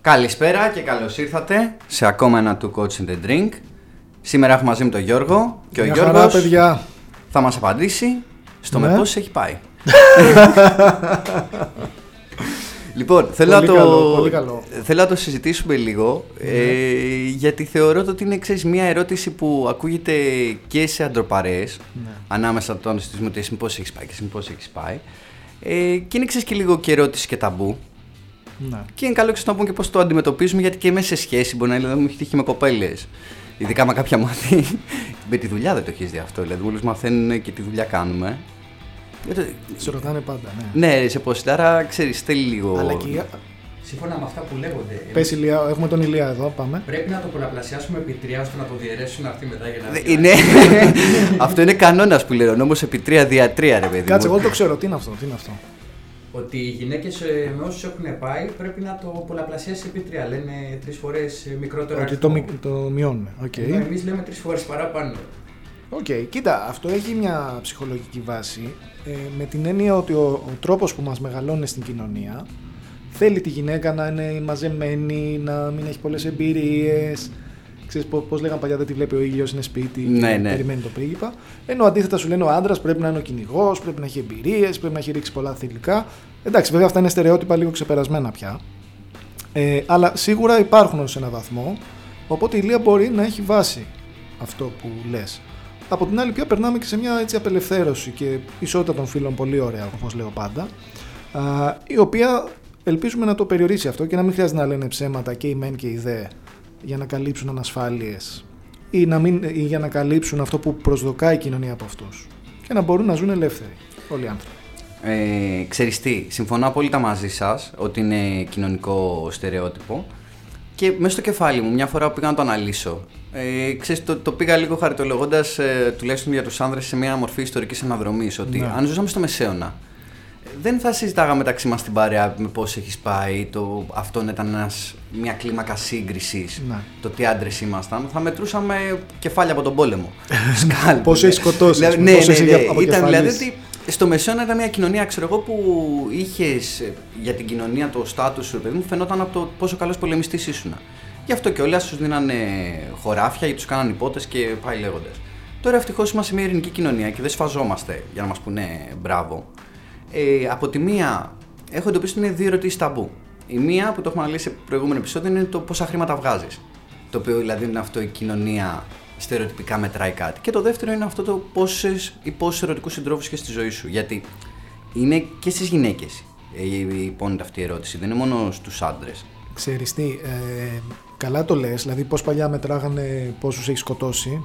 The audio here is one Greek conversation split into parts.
Καλησπέρα και καλώς ήρθατε σε ακόμα ένα του Coach in the Drink. Σήμερα έχουμε μαζί με τον Γιώργο και ο Μια Γιώργος χαρά, παιδιά. θα μας απαντήσει στο Ναι. με πώς έχει πάει. λοιπόν, θέλω Πολύ να, το, καλό, πολύ καλό. θέλω να το συζητήσουμε λίγο ε, γιατί θεωρώ ότι είναι ξέρεις, μια ερώτηση που ακούγεται και σε αντροπαρές Ναι. ανάμεσα τον συζητήσουμε ότι εσύ πώς έχεις πάει και εσύ πώς έχεις πάει ε, και είναι ξέρεις και λίγο και ερώτηση και ταμπού Ναι. και είναι καλό ξέρεις, να πούμε και πώς το αντιμετωπίζουμε, γιατί και μέσα σε σχέση μπορεί να είναι, δηλαδή, μου έχει τύχει με κοπέλες. Ειδικά με κάποια μάθη. με τη δουλειά δεν το έχεις δει αυτό. Δηλαδή, μόλι μαθαίνουν και τη δουλειά κάνουμε. Γιατί- Σε ρωτάνε πάντα, ναι. Ναι, σε πώς. Άρα ξέρεις, θέλει λίγο. Αλλά και η- Σύμφωνα με αυτά που λέγονται, Πες Ηλία, έχουμε τον Ηλία εδώ, πάμε. πρέπει να το πολλαπλασιάσουμε επί τρία ώστε να το διαιρέσουν αυτοί μετά για να. Δε- Είναι... αυτό είναι κανόνας που λένε. Όμω επί τρία δια τρία, ρε παιδί. Κάτσε, μου. εγώ το ξέρω. Τι είναι αυτό, τι είναι αυτό. Ότι οι γυναίκες με όσους έχουν πάει πρέπει να το πολλαπλασιάσει επί τρία. Λένε τρεις φορές μικρότερο Ότι το, μει- το μειώνουν. Οκ. Εμείς λέμε τρεις φορές παραπάνω. Οκ, κοίτα, αυτό έχει μια ψυχολογική βάση ε, με την έννοια ότι ο, ο τρόπος που μας μεγαλώνει στην κοινωνία θέλει τη γυναίκα να είναι μαζεμένη, να μην έχει πολλές εμπειρίες. Ξέρεις πώς, πώς λέγανε παλιά δεν τη βλέπει ο ήλιος, είναι σπίτι Ναι, και ναι. περιμένει το πρίγκιπα. Ενώ αντίθετα σου λένε ο άντρας πρέπει να είναι ο κυνηγός, πρέπει να έχει εμπειρίες, πρέπει να έχει ρίξει πολλά θηλυκά. Εντάξει, βέβαια αυτά είναι στερεότυπα λίγο ξεπερασμένα πια. Ε, αλλά σίγουρα υπάρχουν σε έναν βαθμό, οπότε η Λία μπορεί να έχει βάση αυτό που λες. Από την άλλη πια περνάμε και σε μια έτσι απελευθέρωση και ισότητα των φίλων πολύ ωραία, όπως λέω πάντα, α, η οποία ελπίζουμε να το περιορίσει αυτό και να μην χρειάζεται να λένε ψέματα και οι μεν και οι δε για να καλύψουν ανασφάλειες ή, να μην, ή για να καλύψουν αυτό που προσδοκάει η κοινωνία από αυτούς και να μπορούν να ζουν ελεύθεροι όλοι οι άνθρωποι. Ε, ξέρεις τι, συμφωνώ απόλυτα μαζί σας ότι είναι κοινωνικό στερεότυπο και μέσα στο κεφάλι μου μια φορά που πήγα να το αναλύσω ε, ξέρεις, το, το πήγα λίγο χαριτολογώντας ε, τουλάχιστον για τους άνδρες σε μια μορφή ιστορικής αναδρομής ότι Ναι. αν ζούσαμε στο Μεσαίωνα ε, δεν θα συζητάγαμε μεταξύ μας την παρέα με πώς έχεις πάει το, αυτό να ήταν ένας, μια κλίμακα σύγκρισης Ναι. το τι άντρες ήμασταν θα μετρούσαμε κεφάλια από τον πόλεμο Σκάλπ, Πόσο ναι. έχεις σκοτώσει, ας Δηλαδή, πούμε, ναι, πόσο ναι, είσαι ναι. αποκεφαλής. Ήταν δηλαδή ότι στο Μεσαίωνα ήταν μια κοινωνία, ξέρω εγώ, που είχες για την κοινωνία το στάτους σου, ρε παιδί μου, φαινόταν από το πόσο καλός πολεμιστής ήσουν. Γι' αυτό και όλα σου δίνανε χωράφια ή τους κάνανε υπότες και πάει λέγοντας. Τώρα ευτυχώς είμαστε σε μια ειρηνική κοινωνία και δεν σφαζόμαστε για να μας πούνε μπράβο. Ε, από τη μία, έχω εντοπίσει ότι είναι δύο ερωτήσει ταμπού. Η μία που το έχουμε αναλύσει σε προηγούμενο επεισόδιο είναι το πόσα χρήματα βγάζει. Το οποίο δηλαδή είναι αυτό η κοινωνία στερεοτυπικά μετράει κάτι. Και το δεύτερο είναι αυτό το πόσες ή πόσου ερωτικού συντρόφου είχε στη ζωή σου. Γιατί είναι και στι γυναίκε υπόνεται αυτή η ερώτηση, δεν είναι μόνο στου άντρε. Ξέρεις τι, ε, καλά το λες, δηλαδή πώς παλιά μετράγανε πόσους έχει σκοτώσει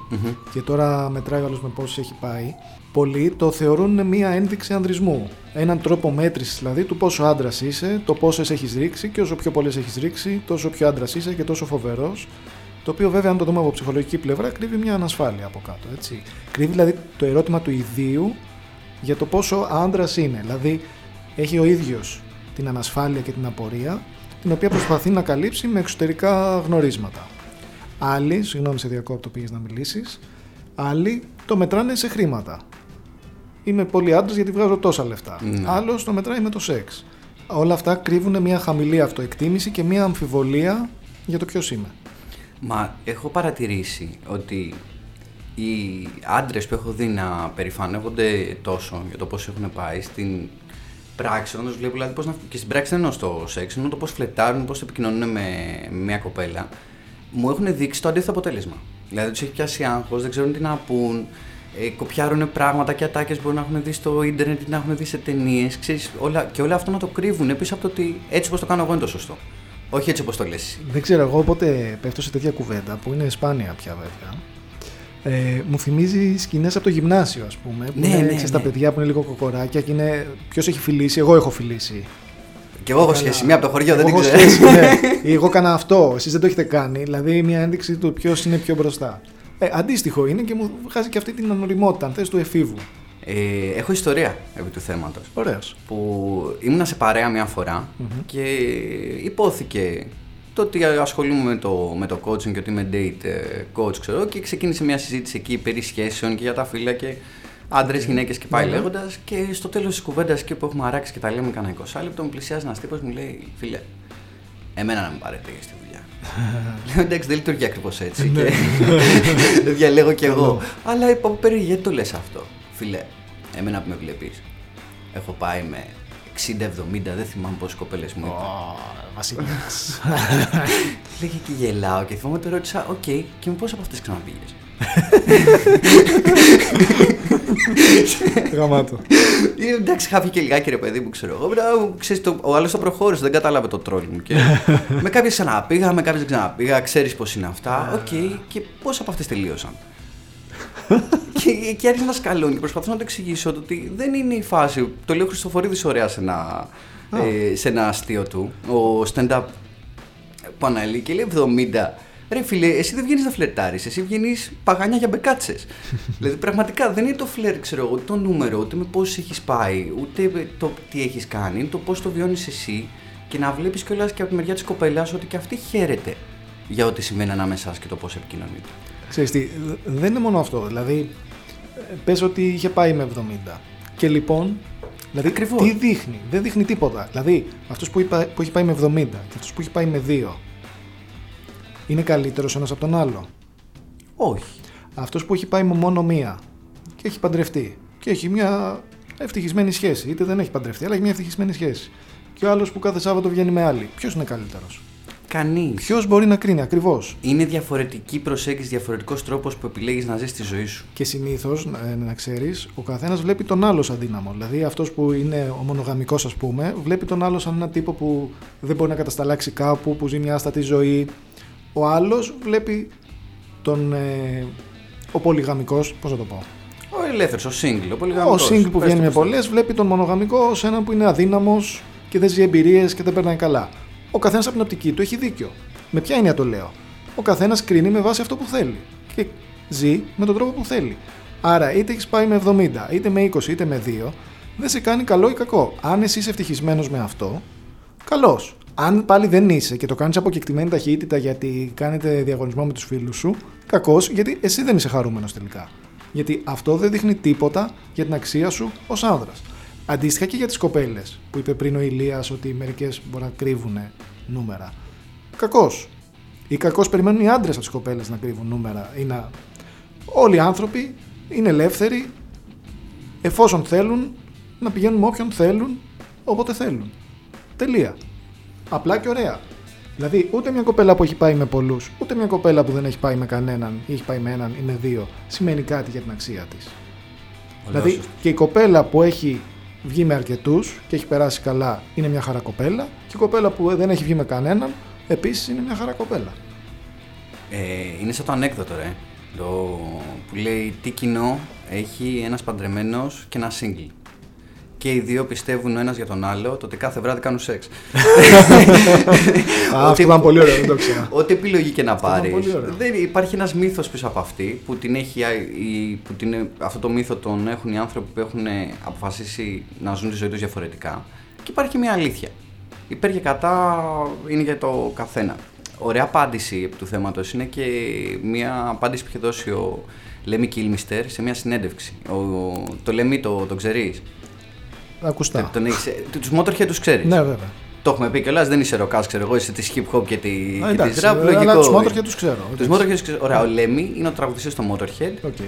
και τώρα μετράει όλος με πόσους έχει πάει. Πολλοί το θεωρούν μία ένδειξη ανδρισμού. Έναν τρόπο μέτρησης δηλαδή του πόσο άντρας είσαι, το πόσες έχεις ρίξει και όσο πιο πολλές έχεις ρίξει, τόσο πιο άντρας είσαι και τόσο φοβερός. Το οποίο βέβαια, αν το δούμε από ψυχολογική πλευρά, κρύβει μια ανασφάλεια από κάτω. Έτσι. Κρύβει δηλαδή το ερώτημα του ιδίου για το πόσο άντρας είναι. Δηλαδή, έχει ο ίδιος την ανασφάλεια και την απορία, την οποία προσπαθεί να καλύψει με εξωτερικά γνωρίσματα. Άλλοι, συγγνώμη σε διακόπτω, πήγες να μιλήσεις, άλλοι το μετράνε σε χρήματα. Είμαι πολύ άντρας γιατί βγάζω τόσα λεφτά. Ναι. Άλλος το μετράει με το σεξ. Όλα αυτά κρύβουν μια χαμηλή αυτοεκτίμηση και μια αμφιβολία για το ποιος είμαι. Μα έχω παρατηρήσει ότι οι άντρες που έχω δει να περηφανεύονται τόσο για το πώς έχουν πάει στην πράξη, όταν τους βλέπω δηλαδή πώς να, και στην πράξη δεν εννοώ στο σεξ, εννοώ το πώς φλετάρουν, πώς επικοινωνούν με, με μια κοπέλα, μου έχουν δείξει το αντίθετο αποτέλεσμα. Δηλαδή τους έχει πιάσει άγχος, δεν ξέρουν τι να πούν, ε, κοπιάρουν πράγματα και ατάκες μπορεί να έχουν δει στο ίντερνετ ή να έχουν δει σε ταινίες. Και όλα αυτό να το κρύβουν πίσω από το ότι έτσι όπως το κάνω εγώ είναι το σωστό. Όχι έτσι όπως το λες. εσύ. Δεν ξέρω, εγώ όποτε πέφτω σε τέτοια κουβέντα που είναι σπάνια πια βέβαια. Ε, μου θυμίζει σκηνές από το γυμνάσιο, ας πούμε. Που Ναι, είναι, ναι, ξέρεις, ναι. τα παιδιά που είναι λίγο κοκοράκια και είναι. Ποιος έχει φιλήσει, εγώ έχω φιλήσει. Και εγώ έχω Καλά. σχέση. Μία από το χωριό, δεν Εγώ την έχω ξέρω. σχέση, ναι. Ή εγώ έκανα αυτό, εσείς δεν το έχετε κάνει. Δηλαδή μια ένδειξη του ποιος είναι πιο μπροστά. Ε, αντίστοιχο είναι και μου βγάζει και αυτή την ανοριμότητα, αν θες, του εφήβου. Ε, έχω ιστορία επί του θέματος. Ωραίος. Που ήμουνα σε παρέα μια φορα και υπόθηκε το ότι ασχολούμαι με το, με το coaching και ότι είμαι date ε, coach, ξέρω, και ξεκίνησε μια συζήτηση εκεί περί σχέσεων και για τα φύλλα και άντρες, γυναίκες και πάει Ναι, ναι. λέγοντας. Και στο τέλος της κουβέντας εκεί που έχουμε αράξει και τα λέμε κανένα 20 λεπτό, μου πλησιάζει ένας τύπος μου λέει: Φίλε, Εμένα να με πάρετε για στη δουλειά. Λέω εντάξει, δεν λειτουργεί ακριβώς έτσι. και δεν διαλέγω κι εγώ. Αλλά είπα περί γιατί το λες αυτό. Φίλε, εμένα που με βλέπεις. Έχω πάει με 60-70, δεν θυμάμαι πόσες κοπέλες μου είπαν. Βασιλιά. Λέγε και γελάω και θυμάμαι το ρώτησα, οκ, και με πόσες από αυτές ξαναπήγες; Γαμάτο. Ε, Εντάξει, χάθηκε λιγάκι ρε παιδί μου, ξέρω εγώ. Μετά, ξέρεις, το, ο άλλος το προχώρησε, δεν κατάλαβε το τρόλ μου. Και με κάποιες ξαναπήγα, με κάποιες δεν ξαναπήγα, ξέρεις πώς είναι αυτά. Οκ, και πόσες από αυτές τελείωσαν. και, και άρχισε να σκαλώνει και προσπαθώ να το εξηγήσω το ότι δεν είναι η φάση. Το λέει ο Χριστοφορίδης ωραία σε ένα, ε, σε ένα αστείο του. Ο stand-up που αναλύει και λέει 70. Ρε φίλε, εσύ δεν βγαίνεις να φλερτάρεις, εσύ βγαίνεις παγάνια για μπεκάτσες. δηλαδή, πραγματικά δεν είναι το φλερ, ξέρω εγώ, το νούμερο, ούτε με πόσου έχεις πάει, ούτε το τι έχεις κάνει, είναι το πώς το βιώνεις εσύ και να βλέπεις κιόλας και από τη μεριά της κοπέλας ότι και αυτή χαίρεται για ό,τι σημαίνει ανάμεσά σας και το πώς επικοινωνείτε. Ξέρεις τι, δεν είναι μόνο αυτό. Δηλαδή, ε, πες ότι είχε πάει με 70. Και λοιπόν, δηλαδή, Ακριβώς. τι δείχνει; Δεν δείχνει τίποτα. Δηλαδή, αυτός που, είπα- που έχει πάει με 70 και αυτός που έχει πάει με 2 είναι καλύτερος ένας από τον άλλο; Όχι. Αυτός που έχει πάει με μόνο μία και έχει παντρευτεί και έχει μια ευτυχισμένη σχέση, είτε δεν έχει παντρευτεί, αλλά έχει μια ευτυχισμένη σχέση. Και ο άλλος που κάθε Σάββατο βγαίνει με άλλη. Ποιος είναι καλύτερος; Κανείς. Ποιος μπορεί να κρίνει ακριβώς. Είναι διαφορετική προσέγγιση, διαφορετικός τρόπος που επιλέγεις να ζεις τη ζωή σου. Και συνήθως, να ξέρεις, ο καθένας βλέπει τον άλλος σαν δύναμο. Δηλαδή, αυτός που είναι ο μονογαμικός, ας πούμε, βλέπει τον άλλος σαν έναν τύπο που δεν μπορεί να κατασταλάξει κάπου, που ζει μια άστατη ζωή. Ο άλλος βλέπει τον. Ε, ο πολυγαμικός, πώς να το πω. Ο ελεύθερος, ο single, ο Ο πολυγαμικός. single που Πες βγαίνει το με πώς το- πολλές βλέπει τον μονογαμικό ως έναν που είναι αδύναμος και δεν ζει εμπειρίες και δεν περνάει καλά. Ο καθένας από την οπτική του έχει δίκιο. Με ποια έννοια το λέω; Ο καθένας κρίνει με βάση αυτό που θέλει. Και ζει με τον τρόπο που θέλει. Άρα, είτε έχεις πάει με 70, είτε με 20, είτε με 2, δεν σε κάνει καλό ή κακό. Αν εσύ είσαι ευτυχισμένος με αυτό, καλώ. Αν πάλι δεν είσαι και το κάνεις από κεκτημένη ταχύτητα γιατί κάνετε διαγωνισμό με τους φίλους σου, κακός γιατί εσύ δεν είσαι χαρούμενος τελικά. Γιατί αυτό δεν δείχνει τίποτα για την αξία σου ως άνδρας. Αντίστοιχα και για τις κοπέλες που είπε πριν ο Ηλίας ότι μερικές μπορεί να κρύβουν νούμερα. Κακός. Ή κακώ περιμένουν οι άντρες από τις κοπέλες να κρύβουν νούμερα. Ή να... Όλοι οι άνθρωποι είναι ελεύθεροι εφόσον θέλουν να πηγαίνουν με όποιον θέλουν όποτε θέλουν. Τελεία. Απλά και ωραία. Δηλαδή, ούτε μια κοπέλα που έχει πάει με πολλούς, ούτε μια κοπέλα που δεν έχει πάει με κανέναν ή έχει πάει με έναν ή με δύο, σημαίνει κάτι για την αξία της. Δηλαδή, Ολόσωστο. και η κοπέλα που έχει βγει με αρκετούς και έχει περάσει καλά είναι μια χαρά κοπέλα, και η κοπέλα που δεν έχει βγει με κανέναν επίσης είναι μια χαρά κοπέλα. Ε, είναι σαν το ανέκδοτο, ρε. Το που λέει τι κοινό έχει ένας παντρεμένος και ένα single. Και οι δύο πιστεύουν ο ένας για τον άλλο το ότι κάθε βράδυ κάνουν σεξ. Α, αυτό ήταν πολύ ωραίο, δεν το ξέρα. Ό,τι επιλογή και να ήταν πάρεις. πολύ ωραίο. Δεν υπάρχει ένας μύθος πίσω από αυτή που, την έχει, η- που την, αυτό το μύθο τον έχουν οι άνθρωποι που έχουν αποφασίσει να ζουν τη ζωή τους διαφορετικά. Και υπάρχει μια αλήθεια. Υπέρ και κατά είναι για το καθένα. Ωραία απάντηση επί του θέματος είναι και μια απάντηση που είχε δώσει ο Λέμι Κίλμιστερ σε μια συνέντευξη. Ο, το Λέμι το, το ξέρεις; Ακουστά. Τον έχεις, τους Motorhead τους ξέρεις. Ναι, βέβαια. Το έχουμε πει κιόλας, δεν είσαι ροκάς, ξέρω εγώ, είσαι της hip hop και τη, Α, και εντάξει, της rap. ε, Λογικό. αλλά τους Motorhead τους ξέρω. Τους Motorhead τους ξέρω. Ωραία, ο Λέμι είναι ο τραγουδιστής στο Motorhead. OK.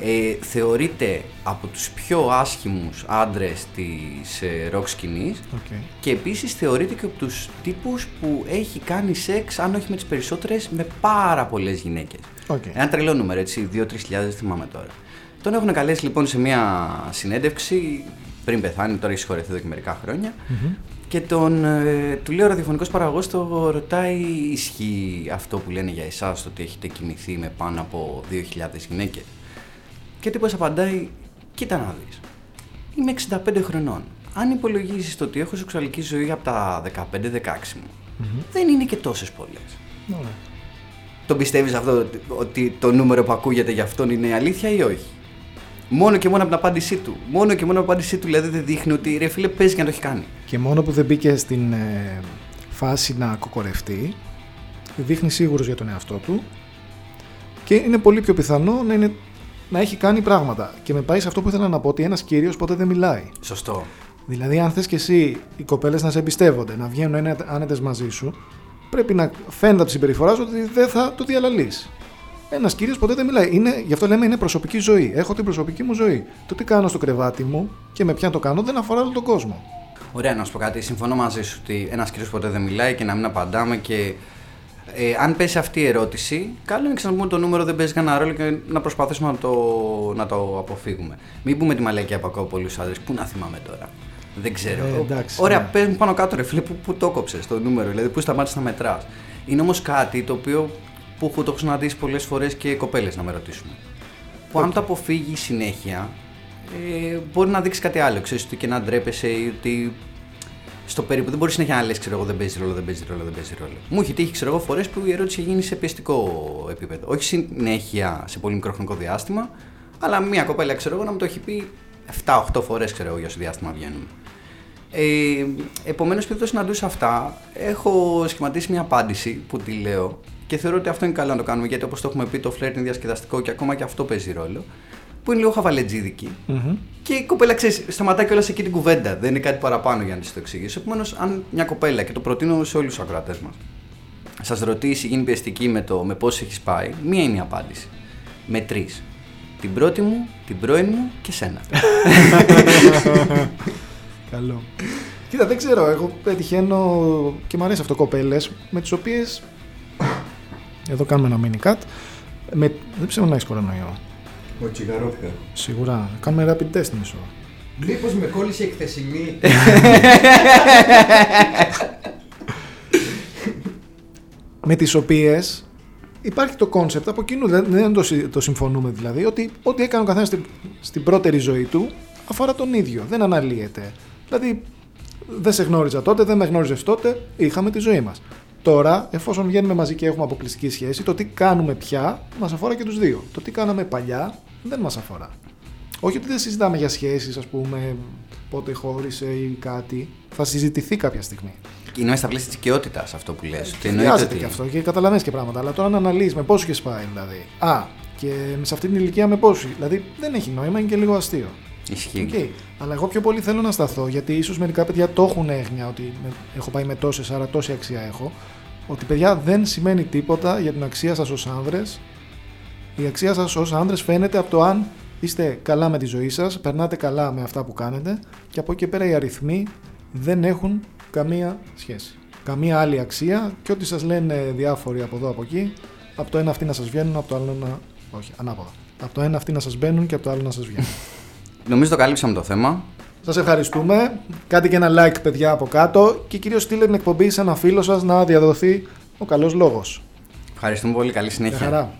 Ε, θεωρείται από τους πιο άσχημους άντρες της ε, rock σκηνής οκ. και επίσης θεωρείται και από τους τύπους που έχει κάνει σεξ, αν όχι με τις περισσότερες, με πάρα πολλές γυναίκες. Οκ. Ένα τρελό νούμερο, έτσι, 2-3 χιλιάδες, δεν θυμάμαι τώρα. Τον έχουν καλέσει λοιπόν σε μια συνέντευξη, πριν πεθάνει, τώρα έχει συγχωρεθεί εδώ και μερικά χρόνια, και τον, ε, του λέει ο ραδιοφωνικός παραγωγός, το ρωτάει, ισχύει αυτό που λένε για εσάς, το ότι έχετε κοιμηθεί με πάνω από 2.000 γυναίκες; Και τύπος απαντάει, κοίτα να δεις, είμαι 65 χρονών. Αν υπολογίσεις το ότι έχω σεξουαλική ζωή από τα 15-16 μου, δεν είναι και τόσες πολλές. Ωραία. Τον πιστεύεις αυτό ότι- ότι το νούμερο που ακούγεται για αυτόν είναι αλήθεια ή όχι; Μόνο και μόνο από την απάντησή του. Μόνο και μόνο από την απάντησή του δηλαδή δεν δείχνει ότι ρε φίλε παίζει και να το έχει κάνει. Και μόνο που δεν μπήκε στην ε, φάση να κοκορευτεί, δείχνει σίγουρος για τον εαυτό του και είναι πολύ πιο πιθανό να, είναι, να έχει κάνει πράγματα. Και με πάει σε αυτό που ήθελα να πω ότι ένας κύριος ποτέ δεν μιλάει. Σωστό. Δηλαδή, αν θες και εσύ οι κοπέλες να σε εμπιστεύονται, να βγαίνουν ένα- άνετες μαζί σου, πρέπει να φαίνεται από τη συμπεριφορά σου ότι δεν θα το διαλαλείς. Ένας κύριος ποτέ δεν μιλάει. Είναι, γι' αυτό λέμε είναι προσωπική ζωή. Έχω την προσωπική μου ζωή. Το τι κάνω στο κρεβάτι μου και με ποιον το κάνω δεν αφορά όλο τον κόσμο. Ωραία, να σου πω κάτι. Συμφωνώ μαζί σου ότι ένας κύριος ποτέ δεν μιλάει και να μην απαντάμε και. Ε, αν πέσει αυτή η ερώτηση, καλό είναι να ξαναπούμε το νούμερο δεν παίζει κανένα ρόλο και να προσπαθήσουμε να το, να το αποφύγουμε. Μην πούμε τη μαλακή από ακούω πολλούς άντρες. Πού να θυμάμαι τώρα; Δεν ξέρω. Ε, εντάξει, Ωραία, ναι. πες μου πάνω κάτω, ρε φίλε, πού, πού το κόψες το νούμερο, δηλαδή πού σταμάτησες να μετράς. Είναι όμως κάτι το οποίο που έχω το έχω συναντήσει πολλές φορές και κοπέλες να με ρωτήσουν. Που αν το αποφύγει συνέχεια, ε, μπορεί να δείξει κάτι άλλο. Ξέρεις ότι και να ντρέπεσαι ή ότι στο περίπου δεν μπορείς συνέχεια να λες: Ξέρω εγώ, δεν παίζει ρόλο, δεν παίζει ρόλο, δεν παίζει ρόλο. Μου έχει τύχει, ξέρω εγώ, φορές που η ερώτηση έχει γίνει σε πιεστικό επίπεδο. Όχι συνέχεια σε πολύ μικρό χρονικό διάστημα, αλλά μία κοπέλα, ξέρω εγώ, να μου το έχει πει 7-8 φορές, ξέρω εγώ, για όσο διάστημα βγαίνουμε. Ε, Επομένως, επειδή το συναντούσα αυτά, έχω σχηματίσει μια απάντηση που τη λέω και θεωρώ ότι αυτό είναι καλό να το κάνουμε γιατί όπως το έχουμε πει, το φλερτ είναι διασκεδαστικό και ακόμα και αυτό παίζει ρόλο. Που είναι λίγο χαβαλετζίδικη. Και η κοπέλα, ξέρεις, σταματάει κιόλας εκεί την κουβέντα. Δεν είναι κάτι παραπάνω για να της το εξηγήσω. Επομένως, αν μια κοπέλα, και το προτείνω σε όλους τους ακροατές μας, σας ρωτήσει, γίνει πιεστική με το με πώς έχεις πάει, μία είναι η απάντηση. Με τρεις. Την πρώτη μου, την πρώην μου και σένα. Καλό. Κοίτα, δεν ξέρω. Εγώ πετυχαίνω και μου αρέσει αυτό κοπέλες με τις οποίες. Εδώ κάνουμε ένα mini cut. Με... Δεν πιστεύω να έχεις κορονοϊό. Ο τσιγαρόβηχας. Σίγουρα. Κάνουμε rapid test μισό. Μήπως με κόλλησε η χθεσινή. με τις οποίες υπάρχει το concept από κοινού, δεν, δεν το, συ- το συμφωνούμε δηλαδή, ότι ό,τι έκανε ο καθένας στην, στην πρώτερη ζωή του αφορά τον ίδιο, δεν αναλύεται. Δηλαδή, δεν σε γνώριζα τότε, δεν με γνώριζες τότε, είχαμε τη ζωή μας. Τώρα, εφόσον βγαίνουμε μαζί και έχουμε αποκλειστική σχέση, το τι κάνουμε πια μας αφορά και τους δύο. Το τι κάναμε παλιά δεν μας αφορά. Όχι ότι δεν συζητάμε για σχέσεις, ας πούμε, πότε χώρισε ή κάτι. Θα συζητηθεί κάποια στιγμή. Είναι στα πλαίσια της οικειότητας αυτό που λες. Χρειάζεται και αυτό και καταλαβαίνεις και πράγματα. Αλλά τώρα να αναλύεις με πόσο έχει πάει δηλαδή. Α, και σε αυτή την ηλικία με πόσο. Δηλαδή δεν έχει νόημα, είναι και λίγο αστείο. Ισχύει. Οκ. Αλλά εγώ πιο πολύ θέλω να σταθώ γιατί ίσως μερικά παιδιά το έχουν έγνοια ότι με- έχω πάει με τόσες, άρα τόση αξία έχω. Ότι παιδιά δεν σημαίνει τίποτα για την αξία σας ως άνδρες. Η αξία σας ως άνδρες φαίνεται από το αν είστε καλά με τη ζωή σας, περνάτε καλά με αυτά που κάνετε και από εκεί και πέρα οι αριθμοί δεν έχουν καμία σχέση. Καμία άλλη αξία και ό,τι σας λένε διάφοροι από εδώ από εκεί, από το ένα αυτοί να σας βγαίνουν, από το άλλο να... Όχι, ανάποδα. Από το ένα αυτοί να σας μπαίνουν και από το άλλο να σας βγαίνουν. Νομίζω το καλύψαμε το θέμα. σας ευχαριστούμε. Κάντε και ένα like παιδιά από κάτω και κυρίως στείλτε την εκπομπή σε ένα φίλο σας να διαδοθεί ο καλός λόγος. Ευχαριστούμε πολύ. Καλή συνέχεια. Γεια χαρά.